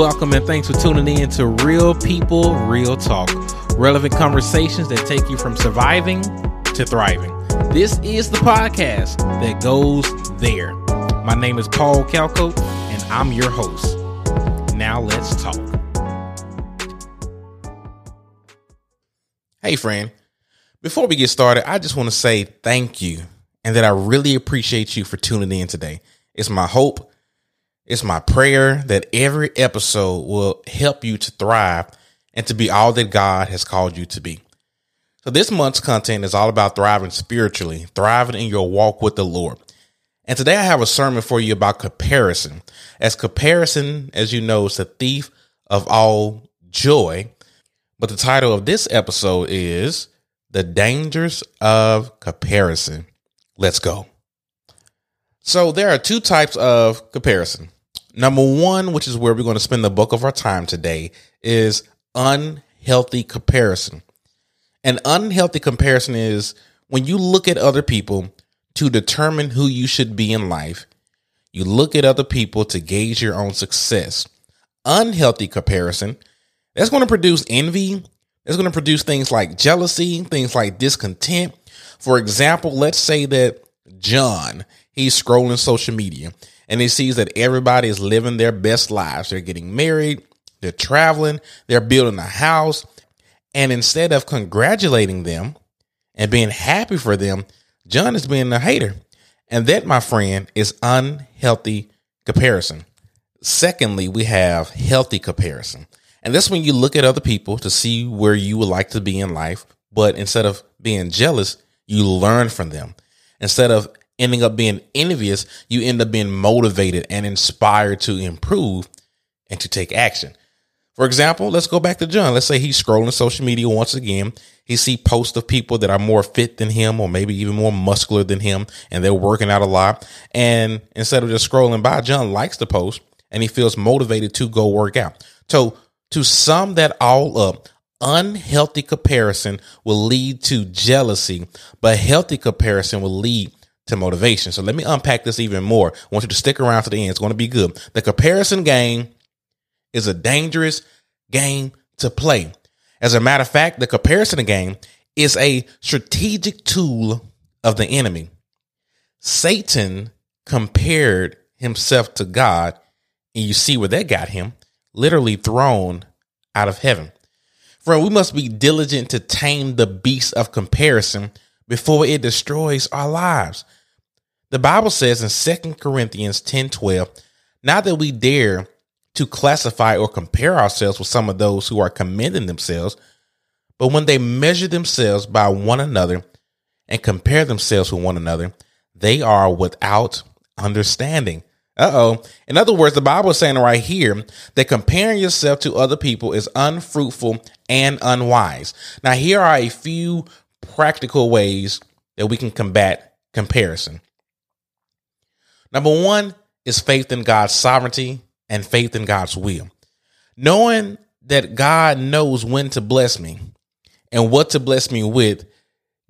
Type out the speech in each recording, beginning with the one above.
Welcome and thanks for tuning in to Real People, Real Talk. Relevant conversations that take you from surviving to thriving. This is the podcast that goes there. My name is Paul Calco, and I'm your host. Now let's talk. Hey, friend. Before we get started, I just want to say thank you and that I really appreciate you for tuning in today. It's my hope, it's my prayer that every episode will help you to thrive and to be all that God has called you to be. So, this month's content is all about thriving spiritually, thriving in your walk with the Lord. And today I have a sermon for you about comparison. As comparison, as you know, is the thief of all joy. But the title of this episode is The Dangers of Comparison. Let's go. So there are two types of comparison. Number one, which is where we're going to spend the bulk of our time today, is unhealthy comparison. An unhealthy comparison is when you look at other people to determine who you should be in life, you look at other people to gauge your own success. Unhealthy comparison, that's going to produce envy. It's going to produce things like jealousy, things like discontent. For example, let's say that John, he's scrolling social media and he sees that everybody is living their best lives. They're getting married, they're traveling, they're building a house. And instead of congratulating them and being happy for them, John is being a hater. And that, my friend, is unhealthy comparison. Secondly, we have healthy comparison. And that's when you look at other people to see where you would like to be in life. But instead of being jealous, you learn from them. Instead of ending up being envious, you end up being motivated and inspired to improve and to take action. For example, let's go back to John. Let's say he's scrolling social media once again. He see posts of people that are more fit than him or maybe even more muscular than him and they're working out a lot. And instead of just scrolling by, John likes the post and he feels motivated to go work out. So to sum that all up, unhealthy comparison will lead to jealousy, but healthy comparison will lead to motivation. So let me unpack this even more. I want you to stick around to the end. It's going to be good. The comparison game is a dangerous game to play. As a matter of fact, the comparison game is a strategic tool of the enemy. Satan compared himself to God, and you see where that got him literally thrown out of heaven. Friend, we must be diligent to tame the beast of comparison before it destroys our lives. The Bible says in 2 Corinthians 10 12, not that we dare to classify or compare ourselves with some of those who are commending themselves, but when they measure themselves by one another and compare themselves with one another, they are without understanding. Uh oh. In other words, the Bible is saying right here that comparing yourself to other people is unfruitful and unwise. Now, here are a few practical ways that we can combat comparison. Number one is faith in God's sovereignty and faith in God's will. Knowing that God knows when to bless me and what to bless me with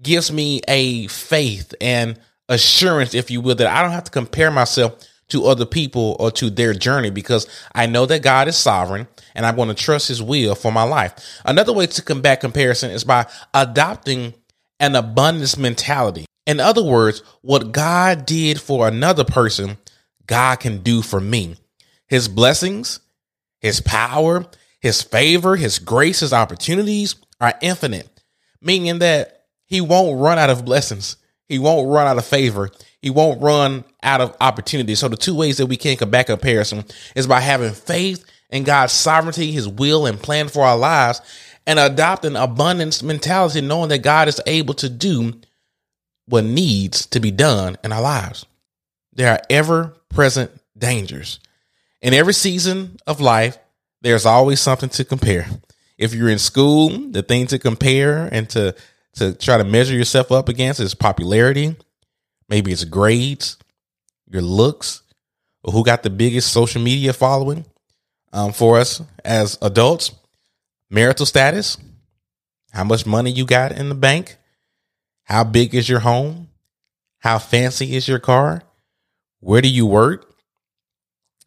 gives me a faith and assurance, if you will, that I don't have to compare myself to other people or to their journey because I know that God is sovereign and I'm going to trust his will for my life. Another way to combat comparison is by adopting an abundance mentality. In other words, what God did for another person, God can do for me. His blessings, his power, his favor, his grace, his opportunities are infinite, meaning that he won't run out of blessings. He won't run out of favor. He won't run out of opportunity. So the two ways that we can combat comparison is by having faith in God's sovereignty, his will and plan for our lives, and adopting abundance mentality, knowing that God is able to do what needs to be done in our lives. There are ever present dangers. In every season of life, there's always something to compare. If you're in school, the thing to compare and to to try to measure yourself up against is popularity, maybe it's grades, your looks, or who got the biggest social media following. Um, for us as adults, marital status, how much money you got in the bank, how big is your home, how fancy is your car, where do you work.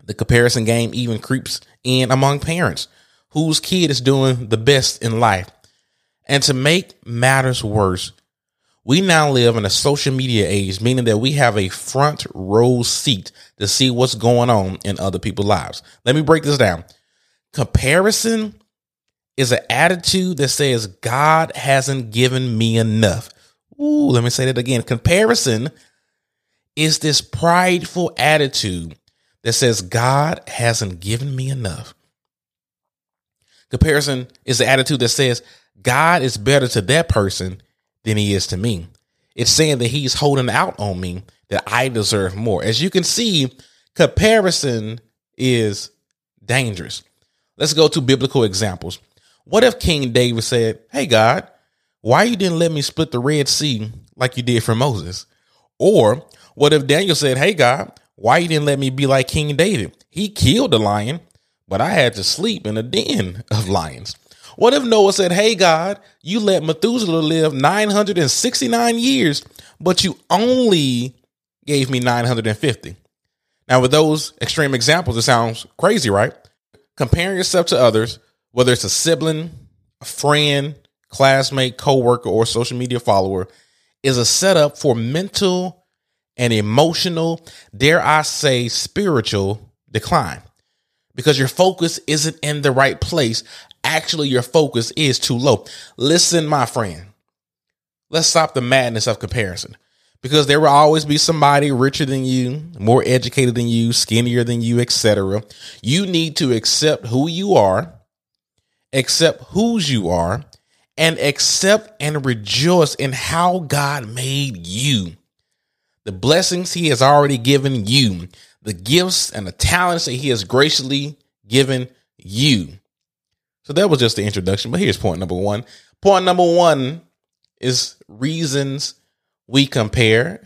The comparison game even creeps in among parents whose kid is doing the best in life. And to make matters worse, we now live in a social media age, meaning that we have a front row seat to see what's going on in other people's lives. Let me break this down. Comparison is an attitude that says God hasn't given me enough. Ooh, let me say that again. Comparison is this prideful attitude that says God hasn't given me enough. Comparison is the attitude that says God is better to that person than he is to me. It's saying that he's holding out on me, that I deserve more. As you can see, comparison is dangerous. Let's go to biblical examples. What if King David said, Hey, God, why you didn't let me split the Red Sea like you did for Moses? Or what if Daniel said, Hey, God, why you didn't let me be like King David? He killed a lion, but I had to sleep in a den of lions. What if Noah said, Hey, God, you let Methuselah live 969 years, but you only gave me 950? Now, with those extreme examples, it sounds crazy, right? Comparing yourself to others, whether it's a sibling, a friend, classmate, coworker, or social media follower, is a setup for mental and emotional, dare I say, spiritual decline because your focus isn't in the right place actually your focus is too low. Listen, my friend, let's stop the madness of comparison because there will always be somebody richer than you, more educated than you, skinnier than you, etc. You need to accept who you are, accept whose you are, and accept and rejoice in how God made you. The blessings he has already given you, the gifts and the talents that he has graciously given you. So that was just the introduction. But here's point number one. Point number one is reasons we compare.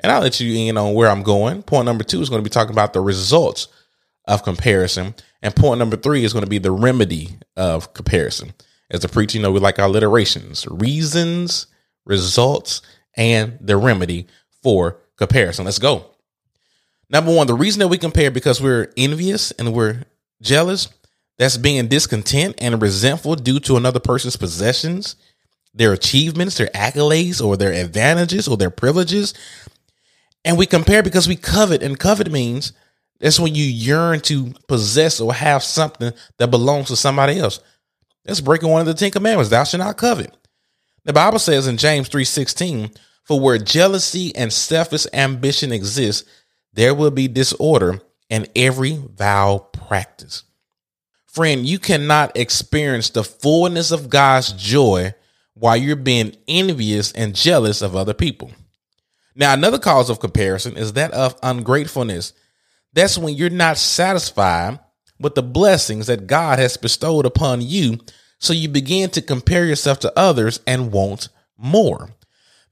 And I'll let you in on where I'm going. Point number two is going to be talking about the results of comparison. And point number three is going to be the remedy of comparison. As a preacher, you know, we like our alliterations, reasons, results, and the remedy for comparison. Let's go. Number one, the reason that we compare because we're envious and we're jealous that's being discontent and resentful due to another person's possessions, their achievements, their accolades, or their advantages or their privileges. And we compare because we covet, and covet means that's when you yearn to possess or have something that belongs to somebody else. That's breaking one of the Ten Commandments. Thou shalt not covet. The Bible says in James 3:16, for where jealousy and selfish ambition exist, there will be disorder and every vile practice. Friend, you cannot experience the fullness of God's joy while you're being envious and jealous of other people. Now, another cause of comparison is that of ungratefulness. That's when you're not satisfied with the blessings that God has bestowed upon you, so you begin to compare yourself to others and want more.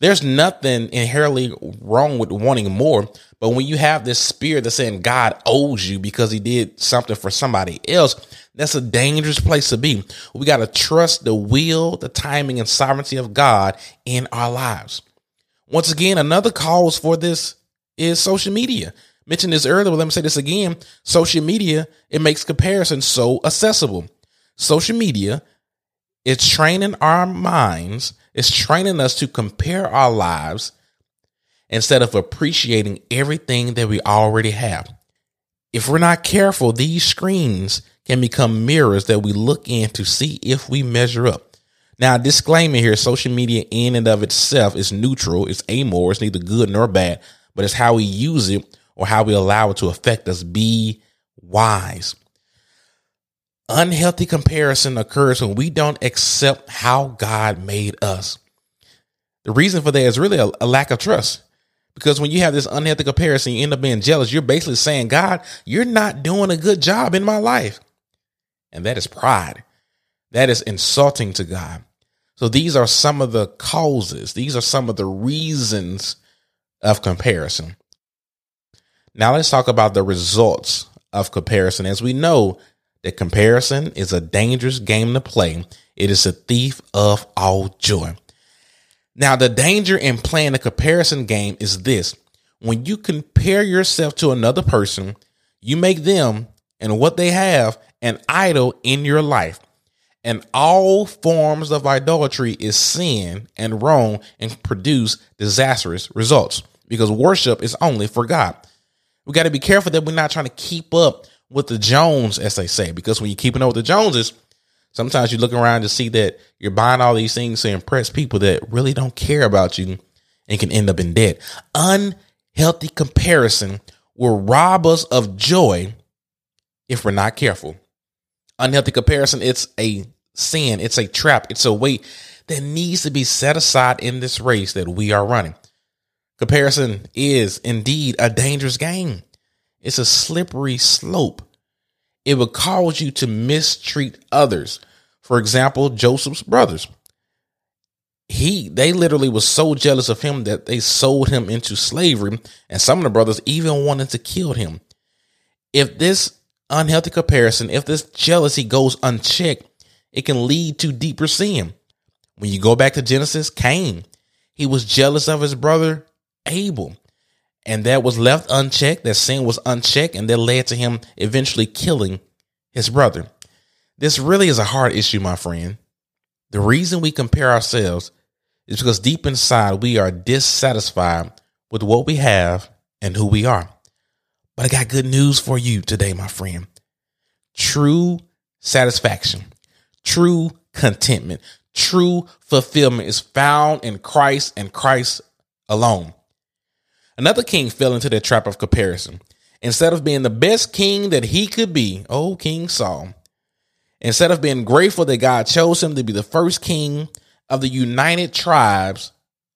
There's nothing inherently wrong with wanting more, but when you have this spirit that's saying God owes you because he did something for somebody else, that's a dangerous place to be. We got to trust the will, the timing, and sovereignty of God in our lives. Once again, another cause for this is social media. Mentioned this earlier, but let me say this again. Social media, it makes comparison so accessible. Social media is training our minds, it's training us to compare our lives instead of appreciating everything that we already have. If we're not careful, these screens can become mirrors that we look in to see if we measure up. Now, disclaimer here social media in and of itself is neutral, it's amoral, it's neither good nor bad, but it's how we use it or how we allow it to affect us. Be wise. Unhealthy comparison occurs when we don't accept how God made us. The reason for that is really a, a lack of trust. Because when you have this unhealthy comparison, you end up being jealous. You're basically saying, God, you're not doing a good job in my life and that is pride. That is insulting to God. So these are some of the causes, these are some of the reasons of comparison. Now let's talk about the results of comparison. As we know that comparison is a dangerous game to play, it is a thief of all joy. Now, the danger in playing a comparison game is this when you compare yourself to another person, you make them and what they have an idol in your life. And all forms of idolatry is sin and wrong and produce disastrous results because worship is only for God. We got to be careful that we're not trying to keep up with the Jones, as they say, because when you're keeping up with the Joneses, sometimes you look around to see that you're buying all these things to impress people that really don't care about you and can end up in debt. Unhealthy comparison will rob us of joy if we're not careful. Unhealthy comparison, it's a sin, it's a trap, it's a weight that needs to be set aside in this race that we are running. Comparison is indeed a dangerous game. It's a slippery slope. It will cause you to mistreat others. For example, Joseph's brothers. He they literally was so jealous of him that they sold him into slavery, and some of the brothers even wanted to kill him. If this unhealthy comparison, if this jealousy goes unchecked, it can lead to deeper sin. When you go back to Genesis, Cain, he was jealous of his brother Abel and that was left unchecked, that sin was unchecked, and that led to him eventually killing his brother. This really is a hard issue, my friend. The reason we compare ourselves is because deep inside we are dissatisfied with what we have and who we are. But I got good news for you today, my friend. True satisfaction, true contentment, true fulfillment is found in Christ and Christ alone. Another king fell into the trap of comparison. Instead of being the best king that he could be, oh, King Saul, instead of being grateful that God chose him to be the first king of the united tribes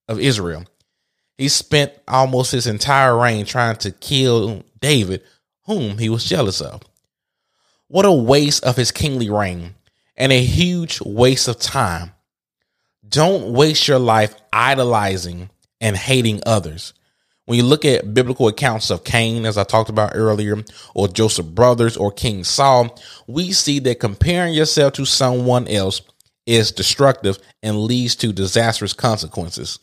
of Israel, he spent almost his entire reign trying to kill David, whom he was jealous of. What a waste of his kingly reign and a huge waste of time. Don't waste your life idolizing and hating others. When you look at biblical accounts of Cain, as I talked about earlier, or Joseph brothers or King Saul, we see that comparing yourself to someone else is destructive and leads to disastrous consequences.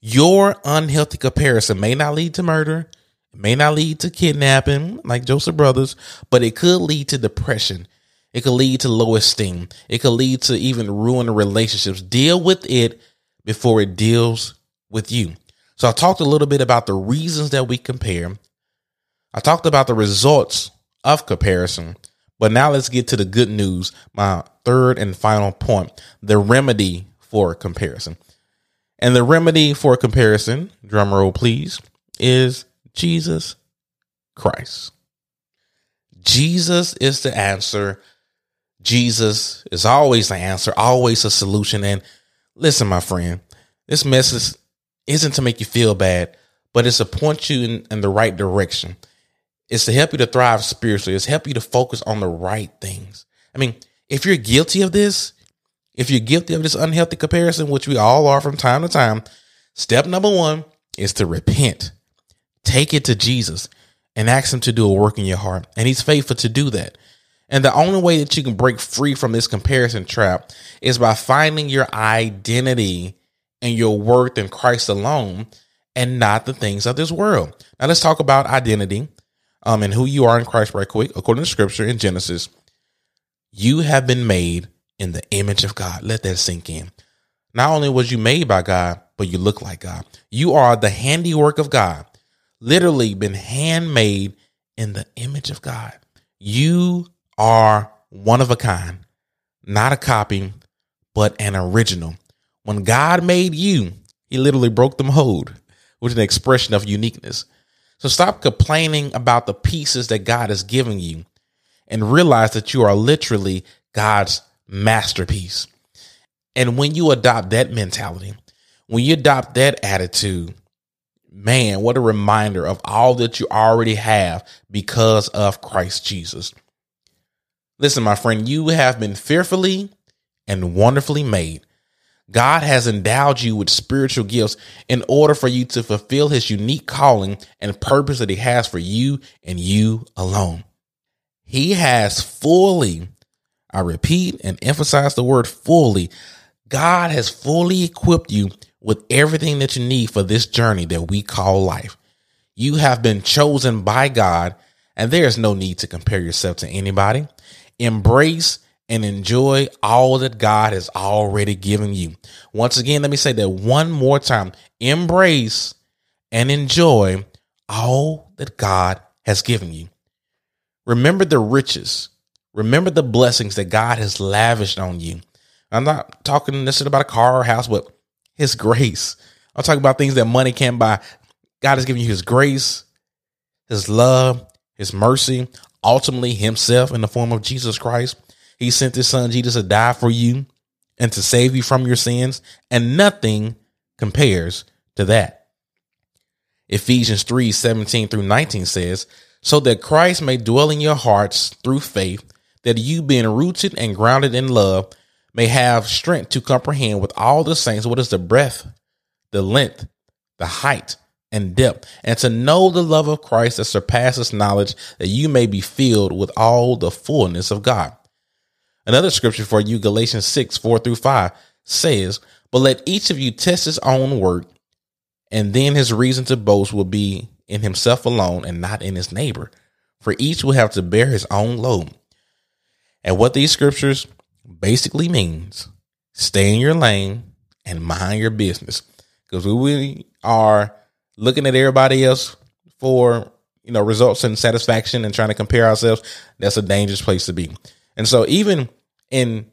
Your unhealthy comparison may not lead to murder, it may not lead to kidnapping like Joseph brothers, but it could lead to depression. It could lead to low esteem. It could lead to even ruin relationships. Deal with it before it deals with you. So I talked a little bit about the reasons that we compare. I talked about the results of comparison. But now let's get to the good news. My third and final point the remedy for comparison. And the remedy for comparison, drum roll please, is Jesus Christ. Jesus is the answer. Jesus is always the answer, always a solution. And listen, my friend, this message isn't to make you feel bad, but it's to point you in, in the right direction. It's to help you to thrive spiritually. It's help you to focus on the right things. I mean, if you're guilty of this, if you're guilty of this unhealthy comparison, which we all are from time to time, step number one is to repent. Take it to Jesus and ask him to do a work in your heart. And he's faithful to do that. And the only way that you can break free from this comparison trap is by finding your identity and your worth in Christ alone and not the things of this world. Now let's talk about identity um, and who you are in Christ right quick. According to scripture in Genesis, you have been made in the image of God. Let that sink in. Not only was you made by God, but you look like God. You are the handiwork of God, literally been handmade in the image of God. You are one of a kind, not a copy, but an original. When God made you, he literally broke the mold, which is an expression of uniqueness. So stop complaining about the pieces that God has given you and realize that you are literally God's masterpiece. And when you adopt that mentality, when you adopt that attitude, man, what a reminder of all that you already have because of Christ Jesus. Listen, my friend, you have been fearfully and wonderfully made. God has endowed you with spiritual gifts in order for you to fulfill his unique calling and purpose that he has for you and you alone. He has fully, I repeat and emphasize the word fully, God has fully equipped you with everything that you need for this journey that we call life. You have been chosen by God And there is no need to compare yourself to anybody. Embrace and enjoy all that God has already given you. Once again, let me say that one more time. Embrace and enjoy all that God has given you. Remember the riches. Remember the blessings that God has lavished on you. I'm not talking necessarily about a car or house, but his grace. I'm talking about things that money can't buy. God has given you his grace, his love, his mercy, ultimately himself in the form of Jesus Christ. He sent his son Jesus to die for you and to save you from your sins, and nothing compares to that. Ephesians 3 17 through 19 says, So that Christ may dwell in your hearts through faith, that you, being rooted and grounded in love, may have strength to comprehend with all the saints what is the breadth, the length, the height, and depth, and to know the love of Christ that surpasses knowledge, that you may be filled with all the fullness of God. Another scripture for you, Galatians 6, 4 through 5, says, But let each of you test his own work, and then his reason to boast will be in himself alone and not in his neighbor. For each will have to bear his own load. And what these scriptures basically means, stay in your lane and mind your business. Because we are looking at everybody else for you know results and satisfaction and trying to compare ourselves that's a dangerous place to be and so even in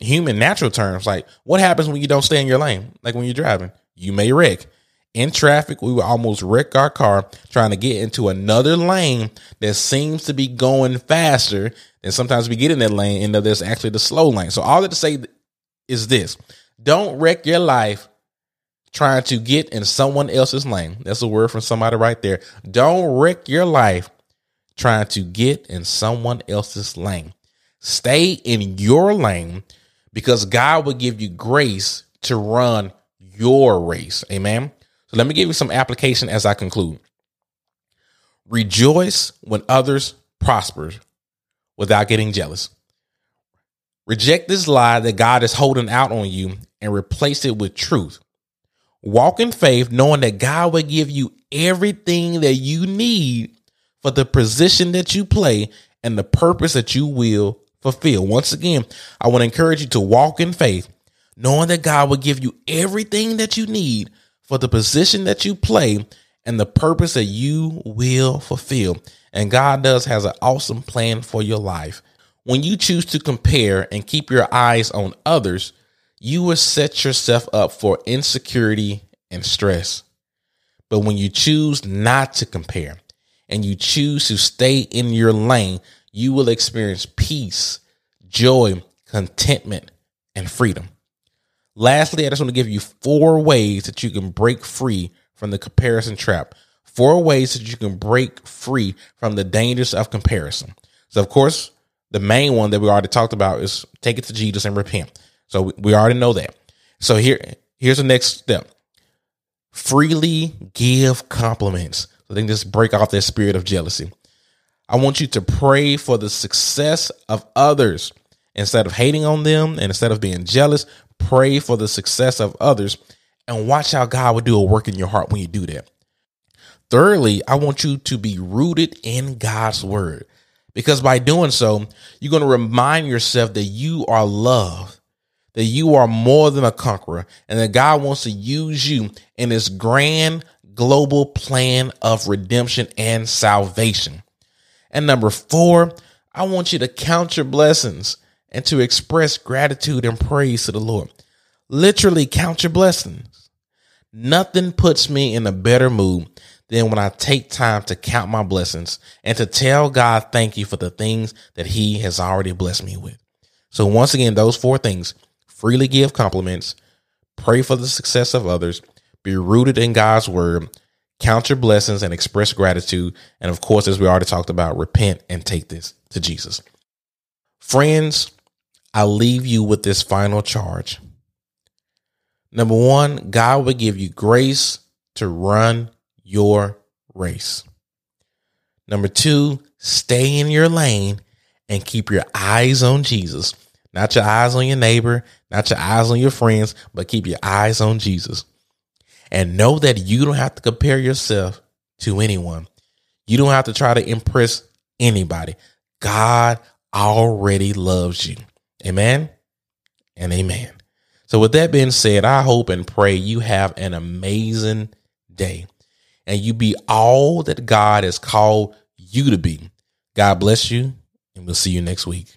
human natural terms like what happens when you don't stay in your lane like when you're driving you may wreck in traffic we will almost wreck our car trying to get into another lane that seems to be going faster and sometimes we get in that lane and there's actually the slow lane so all that to say is this don't wreck your life trying to get in someone else's lane. That's a word from somebody right there. Don't wreck your life trying to get in someone else's lane. Stay in your lane because God will give you grace to run your race. Amen. So let me give you some application as I conclude. Rejoice when others prosper without getting jealous. Reject this lie that God is holding out on you and replace it with truth. Walk in faith, knowing that God will give you everything that you need for the position that you play and the purpose that you will fulfill. Once again, I want to encourage you to walk in faith, knowing that God will give you everything that you need for the position that you play and the purpose that you will fulfill. And God does has an awesome plan for your life. When you choose to compare and keep your eyes on others, you will set yourself up for insecurity and stress. But when you choose not to compare and you choose to stay in your lane, you will experience peace, joy, contentment, and freedom. Lastly, I just want to give you four ways that you can break free from the comparison trap. Four ways that you can break free from the dangers of comparison. So, of course, the main one that we already talked about is take it to Jesus and repent. So we already know that. So here, here's the next step. Freely give compliments. So they just break off that spirit of jealousy. I want you to pray for the success of others instead of hating on them and instead of being jealous. Pray for the success of others and watch how God will do a work in your heart when you do that. Thirdly, I want you to be rooted in God's word because by doing so, you're going to remind yourself that you are loved that you are more than a conqueror and that God wants to use you in his grand global plan of redemption and salvation. And number four, I want you to count your blessings and to express gratitude and praise to the Lord. Literally count your blessings. Nothing puts me in a better mood than when I take time to count my blessings and to tell God thank you for the things that he has already blessed me with. So once again, those four things, freely give compliments, pray for the success of others, be rooted in God's word, count your blessings and express gratitude. And of course, as we already talked about, repent and take this to Jesus. Friends, I leave you with this final charge. Number one, God will give you grace to run your race. Number two, stay in your lane and keep your eyes on Jesus. Not your eyes on your neighbor, not your eyes on your friends, but keep your eyes on Jesus. And know that you don't have to compare yourself to anyone. You don't have to try to impress anybody. God already loves you. Amen and amen. So, with that being said, I hope and pray you have an amazing day and you be all that God has called you to be. God bless you, and we'll see you next week.